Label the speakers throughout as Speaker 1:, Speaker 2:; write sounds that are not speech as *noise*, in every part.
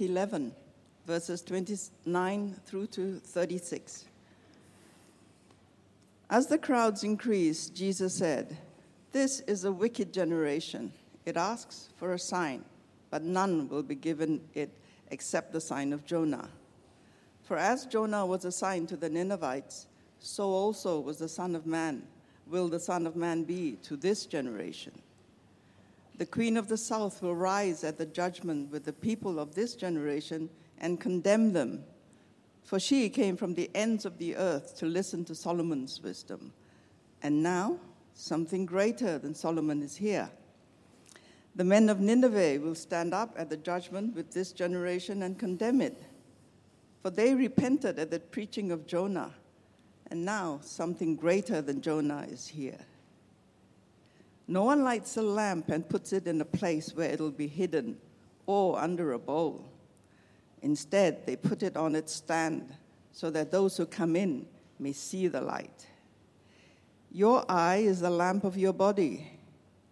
Speaker 1: 11, verses 29 through to 36. As the crowds increased, Jesus said, This is a wicked generation. It asks for a sign, but none will be given it except the sign of Jonah. For as Jonah was a sign to the Ninevites, so also was the Son of Man, will the Son of Man be to this generation. The Queen of the South will rise at the judgment with the people of this generation and condemn them. For she came from the ends of the earth to listen to Solomon's wisdom. And now, something greater than Solomon is here. The men of Nineveh will stand up at the judgment with this generation and condemn it. For they repented at the preaching of Jonah, and now something greater than Jonah is here. No one lights a lamp and puts it in a place where it'll be hidden or under a bowl. Instead, they put it on its stand so that those who come in may see the light. Your eye is the lamp of your body.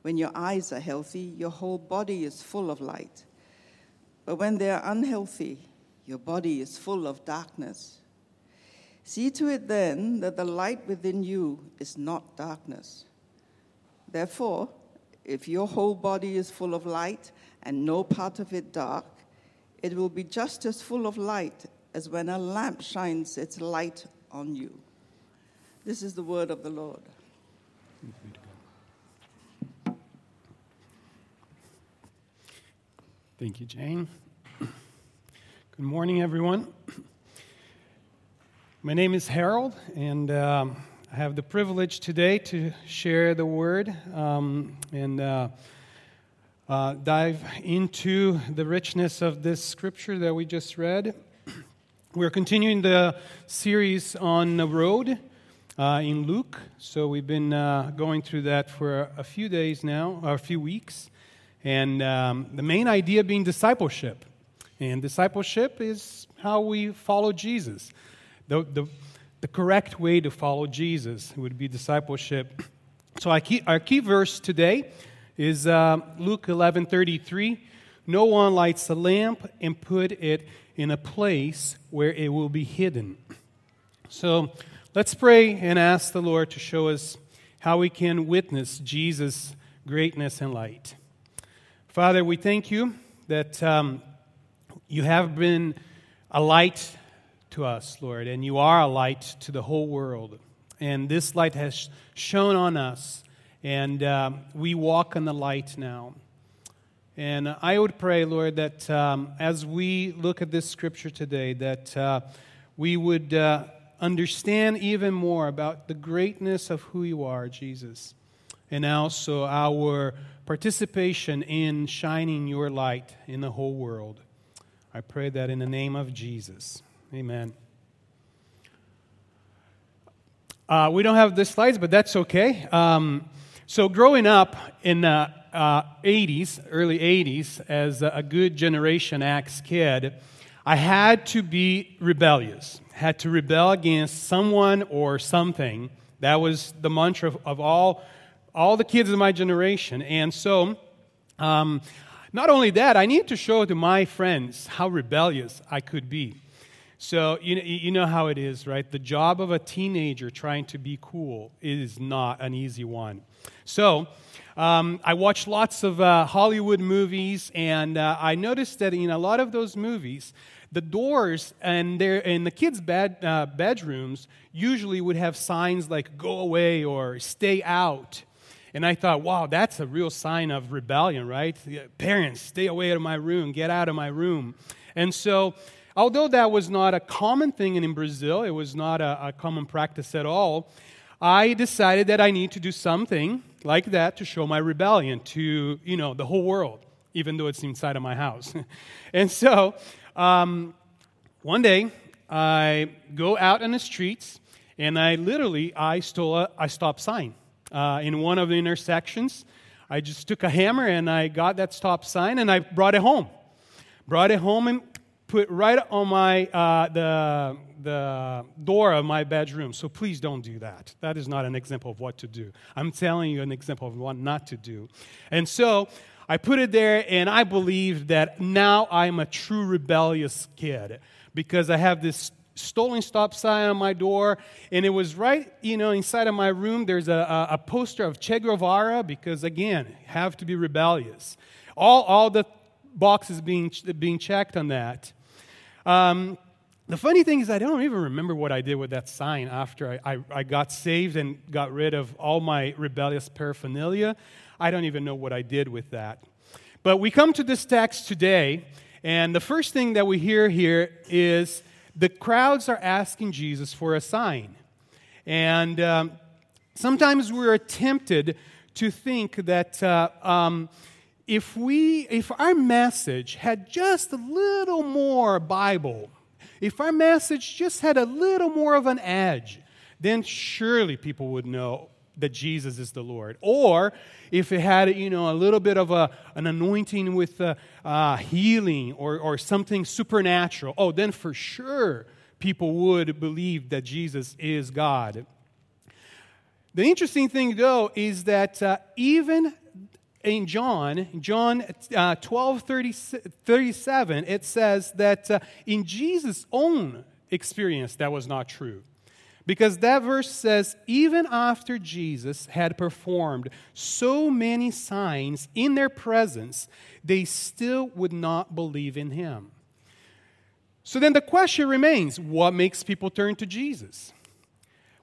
Speaker 1: When your eyes are healthy, your whole body is full of light. But when they are unhealthy, your body is full of darkness. See to it then that the light within you is not darkness. Therefore, if your whole body is full of light and no part of it dark, it will be just as full of light as when a lamp shines its light on you. This is the word of the Lord.
Speaker 2: Thank you, Jane. Good morning, everyone. My name is Harold, and um, I have the privilege today to share the word um, and uh, uh, dive into the richness of this scripture that we just read. We're continuing the series on the road uh, in Luke. So we've been uh, going through that for a few days now, or a few weeks. And um, the main idea being discipleship. And discipleship is how we follow Jesus. The, the, the correct way to follow Jesus would be discipleship. So our key, our key verse today is uh, Luke 11:33. No one lights a lamp and put it in a place where it will be hidden. So let's pray and ask the Lord to show us how we can witness Jesus' greatness and light. Father, we thank you that um, you have been a light to us, Lord, and you are a light to the whole world. And this light has shone on us, and um, we walk in the light now. And I would pray, Lord, that um, as we look at this scripture today, that uh, we would uh, understand even more about the greatness of who you are, Jesus, and also our participation in shining your light in the whole world. I pray that in the name of Jesus. Amen. Uh, we don't have the slides, but that's okay. Um, so, growing up in the uh, 80s, early 80s, as a good Generation X kid, I had to be rebellious, had to rebel against someone or something. That was the mantra of, of all, all the kids of my generation. And so, um, not only that, I needed to show to my friends how rebellious I could be. So, you know, you know how it is, right? The job of a teenager trying to be cool is not an easy one. So, um, I watched lots of uh, Hollywood movies, and uh, I noticed that in a lot of those movies, the doors and their in the kids' bed, uh, bedrooms usually would have signs like "Go away" or "Stay out." And I thought, wow, that's a real sign of rebellion, right? Parents, stay away out of my room, get out of my room. And so Although that was not a common thing in Brazil, it was not a, a common practice at all, I decided that I need to do something like that to show my rebellion to, you know, the whole world, even though it's inside of my house. *laughs* and so, um, one day, I go out in the streets, and I literally, I stole a, a stop sign uh, in one of the intersections. I just took a hammer and I got that stop sign and I brought it home. Brought it home and put right on my uh, the the door of my bedroom. So please don't do that. That is not an example of what to do. I'm telling you an example of what not to do. And so I put it there, and I believe that now I'm a true rebellious kid because I have this stolen stop sign on my door, and it was right, you know, inside of my room. There's a, a, a poster of Che Guevara because, again, have to be rebellious. All, all the boxes being, being checked on that. Um, the funny thing is, I don't even remember what I did with that sign after I, I, I, got saved and got rid of all my rebellious paraphernalia. I don't even know what I did with that. But we come to this text today, and the first thing that we hear here is the crowds are asking Jesus for a sign. And um, sometimes we're tempted to think that uh, um, if, we, if our message had just a little more Bible, if our message just had a little more of an edge, then surely people would know that Jesus is the Lord. Or if it had, you know, a little bit of a, an anointing with uh, uh, healing or, or something supernatural, oh, then for sure people would believe that Jesus is God. The interesting thing, though, is that uh, even in John, John uh, 12 30, 37, it says that uh, in Jesus' own experience, that was not true. Because that verse says, even after Jesus had performed so many signs in their presence, they still would not believe in him. So then the question remains what makes people turn to Jesus?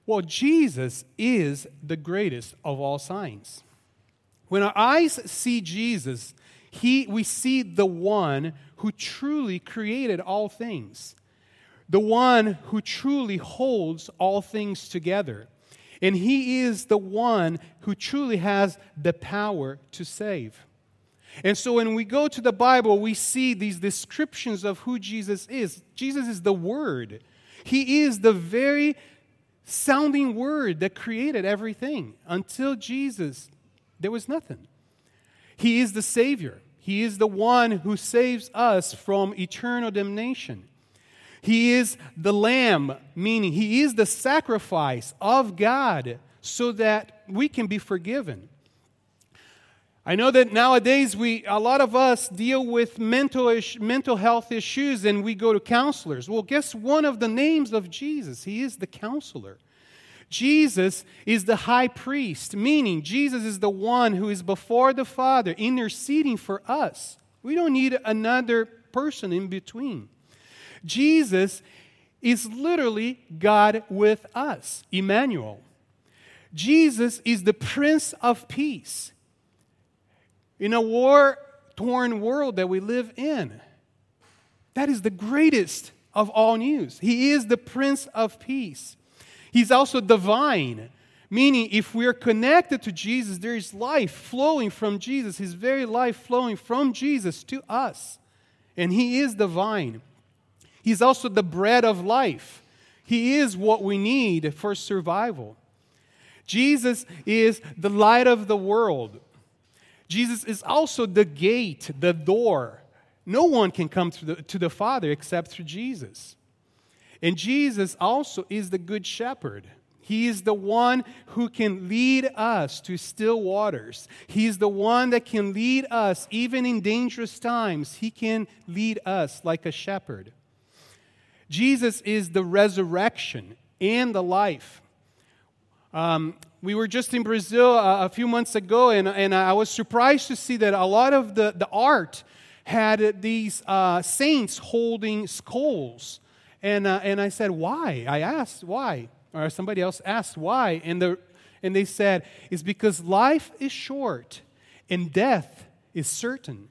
Speaker 2: Well, Jesus is the greatest of all signs. When our eyes see Jesus, he, we see the one who truly created all things the one who truly holds all things together. And he is the one who truly has the power to save. And so when we go to the Bible, we see these descriptions of who Jesus is. Jesus is the Word, He is the very sounding Word that created everything. Until Jesus, there was nothing. He is the Savior, He is the one who saves us from eternal damnation. He is the lamb, meaning he is the sacrifice of God so that we can be forgiven. I know that nowadays we a lot of us deal with mental ish, mental health issues and we go to counselors. Well, guess one of the names of Jesus? He is the counselor. Jesus is the high priest, meaning Jesus is the one who is before the Father interceding for us. We don't need another person in between. Jesus is literally God with us, Emmanuel. Jesus is the Prince of Peace. In a war torn world that we live in, that is the greatest of all news. He is the Prince of Peace. He's also divine, meaning if we're connected to Jesus, there is life flowing from Jesus, His very life flowing from Jesus to us. And He is divine. He's also the bread of life. He is what we need for survival. Jesus is the light of the world. Jesus is also the gate, the door. No one can come to the, to the Father except through Jesus. And Jesus also is the good shepherd. He is the one who can lead us to still waters. He is the one that can lead us even in dangerous times. He can lead us like a shepherd. Jesus is the resurrection and the life. Um, we were just in Brazil a, a few months ago, and, and I was surprised to see that a lot of the, the art had these uh, saints holding skulls. And, uh, and I said, Why? I asked, Why? Or somebody else asked, Why? And, the, and they said, It's because life is short and death is certain.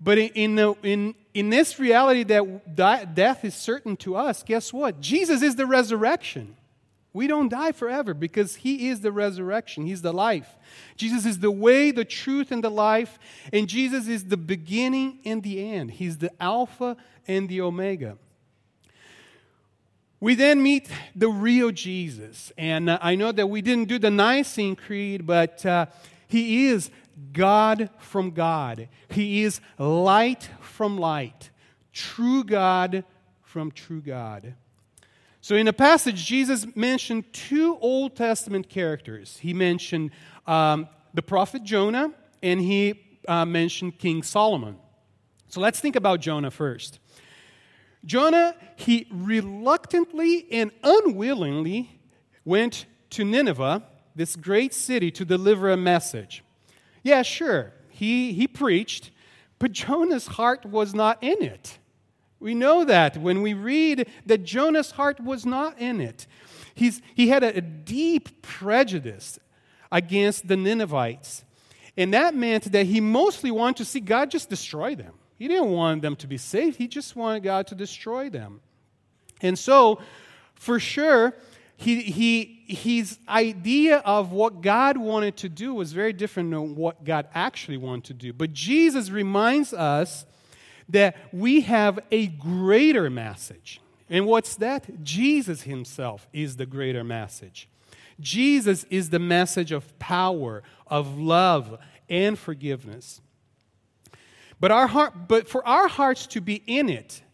Speaker 2: But in, the, in, in this reality that death is certain to us, guess what? Jesus is the resurrection. We don't die forever because He is the resurrection. He's the life. Jesus is the way, the truth, and the life. And Jesus is the beginning and the end. He's the Alpha and the Omega. We then meet the real Jesus. And uh, I know that we didn't do the Nicene Creed, but uh, He is God from God. He is light from light, true God from true God. So, in the passage, Jesus mentioned two Old Testament characters. He mentioned um, the prophet Jonah, and he uh, mention King Solomon. So let's think about Jonah first. Jonah, he reluctantly and unwillingly went to Nineveh, this great city, to deliver a message. Yeah, sure, he, he preached, but Jonah's heart was not in it. We know that when we read that Jonah's heart was not in it. He's, he had a, a deep prejudice against the Ninevites. And that meant that he mostly wanted to see God just destroy them. He didn't want them to be saved, he just wanted God to destroy them. And so, for sure, he, he, his idea of what God wanted to do was very different than what God actually wanted to do. But Jesus reminds us that we have a greater message. And what's that? Jesus himself is the greater message. Jesus is the message of power, of love, and forgiveness. But, our heart, but for our hearts to be in it,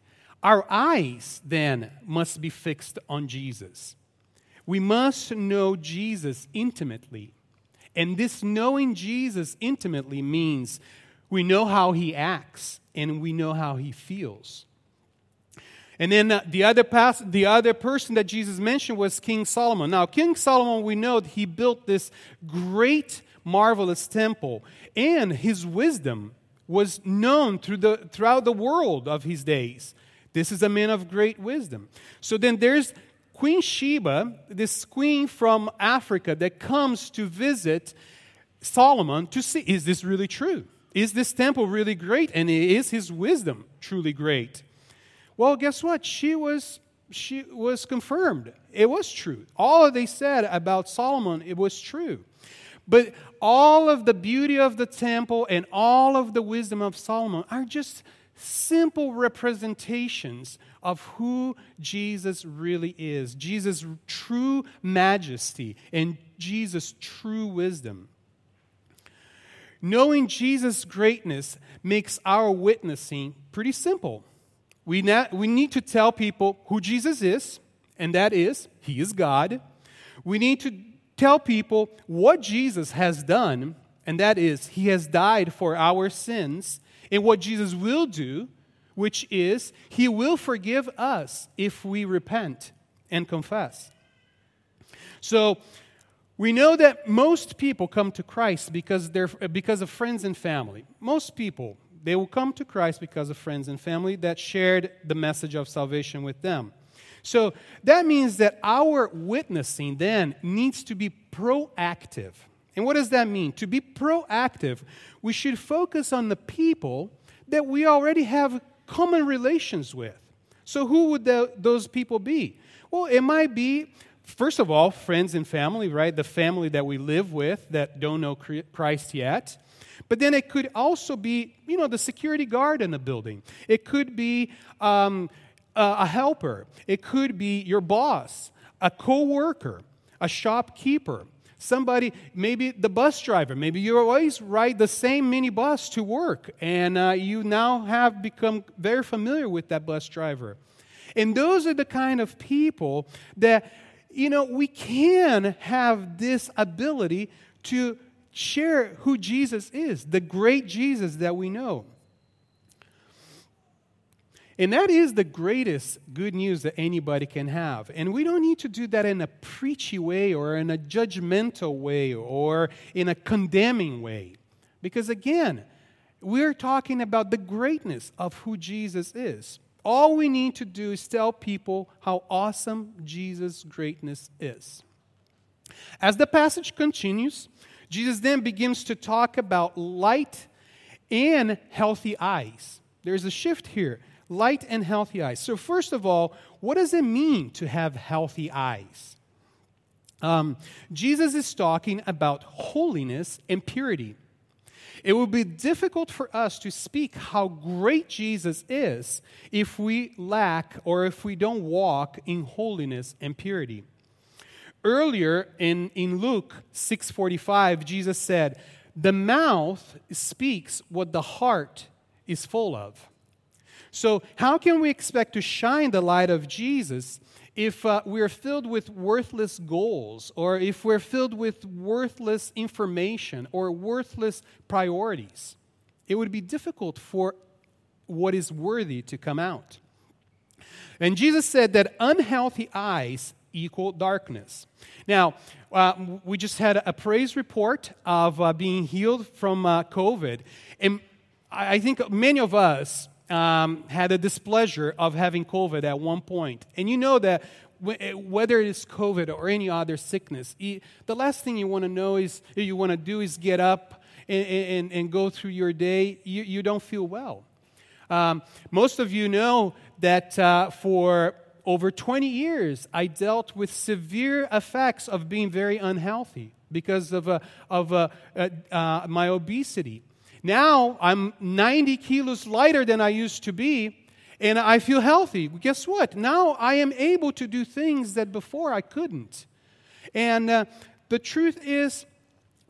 Speaker 2: our eyes then must be fixed on Jesus. We must know Jesus intimately. And this knowing Jesus intimately means we know how he acts and we know how he feels. And then uh, the, other pas- the other person that Jesus mentioned was King Solomon. Now, King Solomon, we know he built this great, marvelous temple, and his wisdom was known through the, throughout the world of his days. This is a man of great wisdom. So then there's Queen Sheba, this queen from Africa that comes to visit Solomon to see is this really true? Is this temple really great? And is his wisdom truly great? Well, guess what? She was she was confirmed. It was true. All they said about Solomon, it was true. But all of the beauty of the temple and all of the wisdom of Solomon are just simple representations of who Jesus really is Jesus' true majesty and Jesus' true wisdom. Knowing Jesus' greatness makes our witnessing pretty simple. We, na- we need to tell people who Jesus is, and that is, He is God. We need to tell people what Jesus has done, and that is, He has died for our sins, and what Jesus will do, which is, He will forgive us if we repent and confess. So, we know that most people come to Christ because, they're, because of friends and family. Most people, they will come to Christ because of friends and family that shared the message of salvation with them. So that means that our witnessing then needs to be proactive. And what does that mean? To be proactive, we should focus on the people that we already have common relations with. So, who would the, those people be? Well, it might be, first of all, friends and family, right? The family that we live with that don't know Christ yet. But then it could also be, you know, the security guard in the building. It could be um, a helper. It could be your boss, a co-worker, a shopkeeper, somebody, maybe the bus driver. Maybe you always ride the same mini bus to work, and uh, you now have become very familiar with that bus driver. And those are the kind of people that, you know, we can have this ability to share who Jesus is, the great Jesus that we know. And that is the greatest good news that anybody can have. And we don't need to do that in a preachy way or in a judgmental way or in a condemning way. Because again, we're talking about the greatness of who Jesus is. All we need to do is tell people how awesome Jesus' greatness is. As the passage continues, Jesus then begins to talk about light and healthy eyes. There's a shift here light and healthy eyes. So, first of all, what does it mean to have healthy eyes? Um, Jesus is talking about holiness and purity. It would be difficult for us to speak how great Jesus is if we lack or if we don't walk in holiness and purity. Earlier in, in Luke 6:45, Jesus said, "The mouth speaks what the heart is full of." So, how can we expect to shine the light of Jesus if uh, we're filled with worthless goals, or if we're filled with worthless information or worthless priorities? it would be difficult for what is worthy to come out. And Jesus said that unhealthy eyes equal darkness. Now, uh, we just had a praise report of uh, being healed from uh, COVID. And I think many of us um, had a displeasure of having COVID at one point. And you know that eh, whether it is COVID or any other sickness, the last thing you want to know is, you want to do is get up and, and, and go through your day. You, you don't feel well. Um, most of you know that uh, for over 20 years, I dealt with severe effects of being very unhealthy because of, uh, of uh, my obesity. Now I'm 90 kilos lighter than I used to be, and I feel healthy. Guess what? Now I am able to do things that before I couldn't. And uh, the truth is,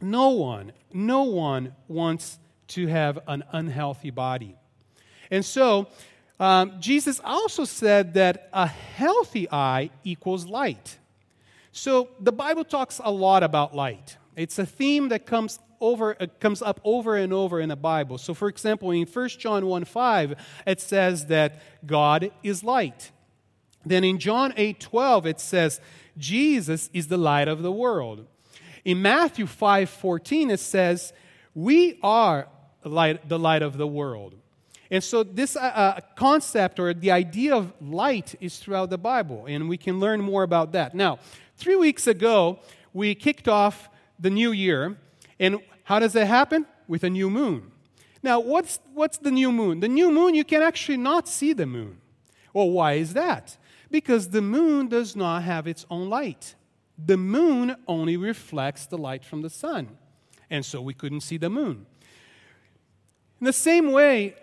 Speaker 2: no one, no one wants to have an unhealthy body. And so, um, Jesus also said that a healthy eye equals light. So the Bible talks a lot about light. It's a theme that comes over comes up over and over in the Bible. So for example, in 1 John 1 5, it says that God is light. Then in John 8 12, it says, Jesus is the light of the world. In Matthew 5 14, it says, We are light, the light of the world. And so, this uh, uh, concept or the idea of light is throughout the Bible, and we can learn more about that. Now, three weeks ago, we kicked off the new year, and how does that happen? With a new moon. Now, what's, what's the new moon? The new moon, you can actually not see the moon. Well, why is that? Because the moon does not have its own light. The moon only reflects the light from the sun, and so we couldn't see the moon. In the same way,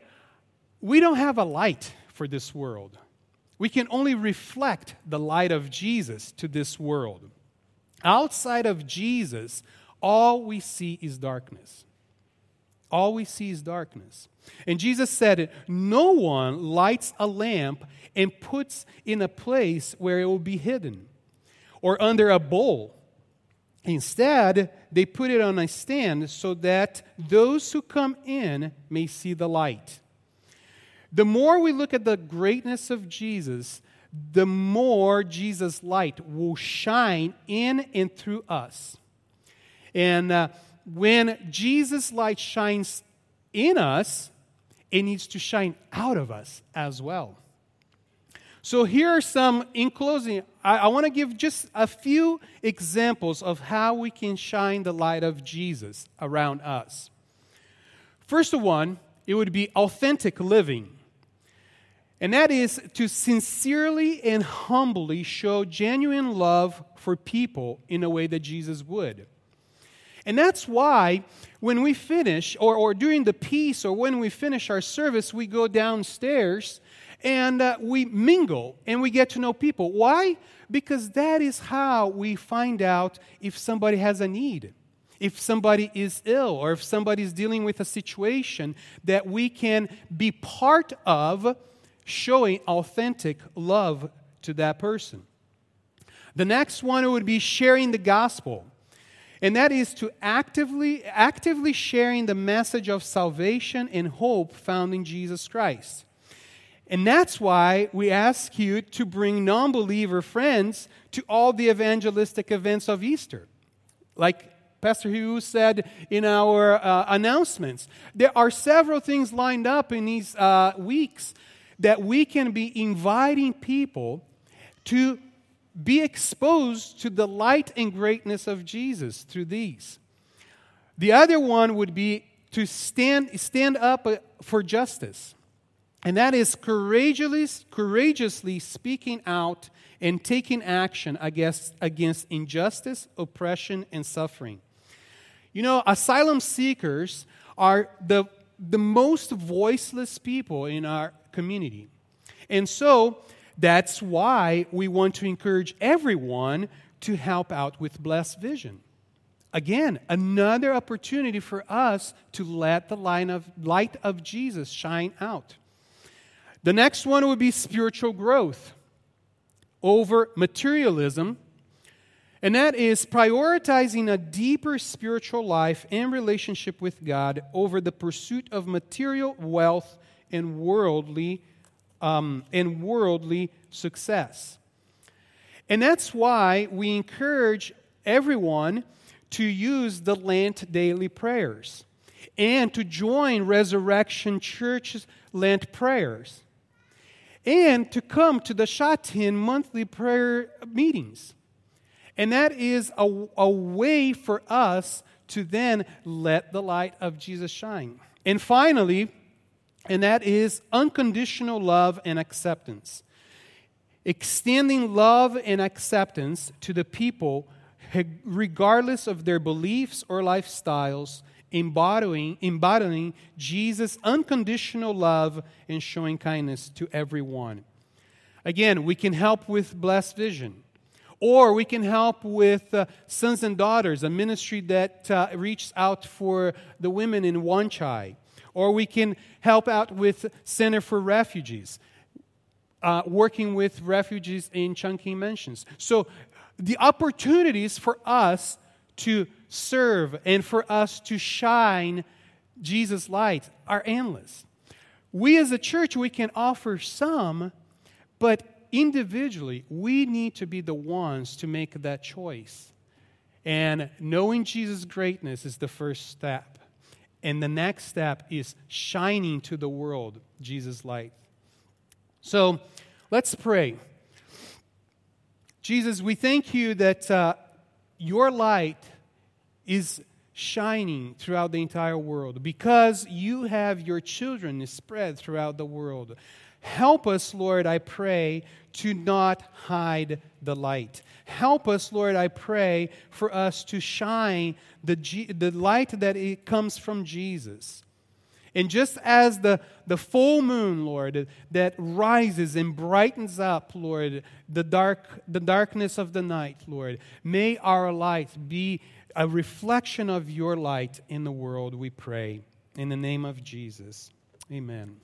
Speaker 2: we don't have a light for this world. We can only reflect the light of Jesus to this world. Outside of Jesus, all we see is darkness. All we see is darkness. And Jesus said it no one lights a lamp and puts in a place where it will be hidden or under a bowl. Instead, they put it on a stand so that those who come in may see the light. The more we look at the greatness of Jesus, the more Jesus' light will shine in and through us. And uh, when Jesus' light shines in us, it needs to shine out of us as well. So, here are some, in closing, I, I want to give just a few examples of how we can shine the light of Jesus around us. First one, it would be authentic living. And that is to sincerely and humbly show genuine love for people in a way that Jesus would. And that's why when we finish, or, or during the peace, or when we finish our service, we go downstairs and uh, we mingle and we get to know people. Why? Because that is how we find out if somebody has a need, if somebody is ill, or if somebody is dealing with a situation that we can be part of showing authentic love to that person. The next one would be sharing the gospel. And that is to actively actively sharing the message of salvation and hope found in Jesus Christ. And that's why we ask you to bring non believer friends to all the evangelistic events of Easter. Like Pastor Hugh said in our uh, announcements, there are several things lined up in these uh, weeks that we can be inviting people to be exposed to the light and greatness of Jesus through these. The other one would be to stand, stand up uh, for justice. And that is courageously, courageously speaking out and taking action against, against injustice, oppression, and suffering. You know, asylum seekers are the, the most voiceless people in our community. And so that's why we want to encourage everyone to help out with Blessed Vision. Again, another opportunity for us to let the of, light of Jesus shine out. The next one would be spiritual growth over materialism And that is prioritizing a deeper spiritual life and relationship with God over the pursuit of material wealth and worldly, um, and worldly success. And that's why we encourage everyone to use the Lent daily prayers and to join Resurrection Church's Lent prayers and to come to the Shatin monthly prayer meetings. And that is a, a way for us to then let the light of Jesus shine. And finally, and that is unconditional love and acceptance. Extending love and acceptance to the people, regardless of their beliefs or lifestyles, embodying, embodying Jesus' unconditional love and showing kindness to everyone. Again, we can help with blessed vision. Or we can help with uh, Sons and Daughters, a ministry that uh, reaches out for the women in Wanchai. Or we can help out with Center for Refugees, uh, working with refugees in Chungking Mansions. So the opportunities for us to serve and for us to shine Jesus' light are endless. We as a church, we can offer some, but individually, we need to be the ones to make that choice. And knowing Jesus' greatness is the first step. And the next step is shining to the world Jesus' light. So let's pray. Jesus, we thank you that uh, your light is shining throughout the entire world because you have your children spread throughout the world. Help us, Lord, I pray, to not hide the light. Help us, Lord, I pray, for us to shine the, G- the light that it comes from Jesus. And just as the, the full moon, Lord, that rises and brightens up, Lord, the, dark, the darkness of the night, Lord, may our light be a reflection of your light in the world, we pray. In the name of Jesus. Amen.